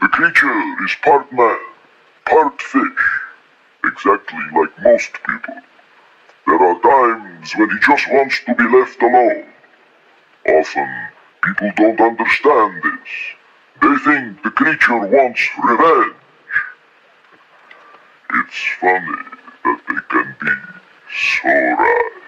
The creature is part man, part fish, exactly like most people. There are times when he just wants to be left alone. Often, people don't understand this. They think the creature wants revenge. It's funny that they can be so right.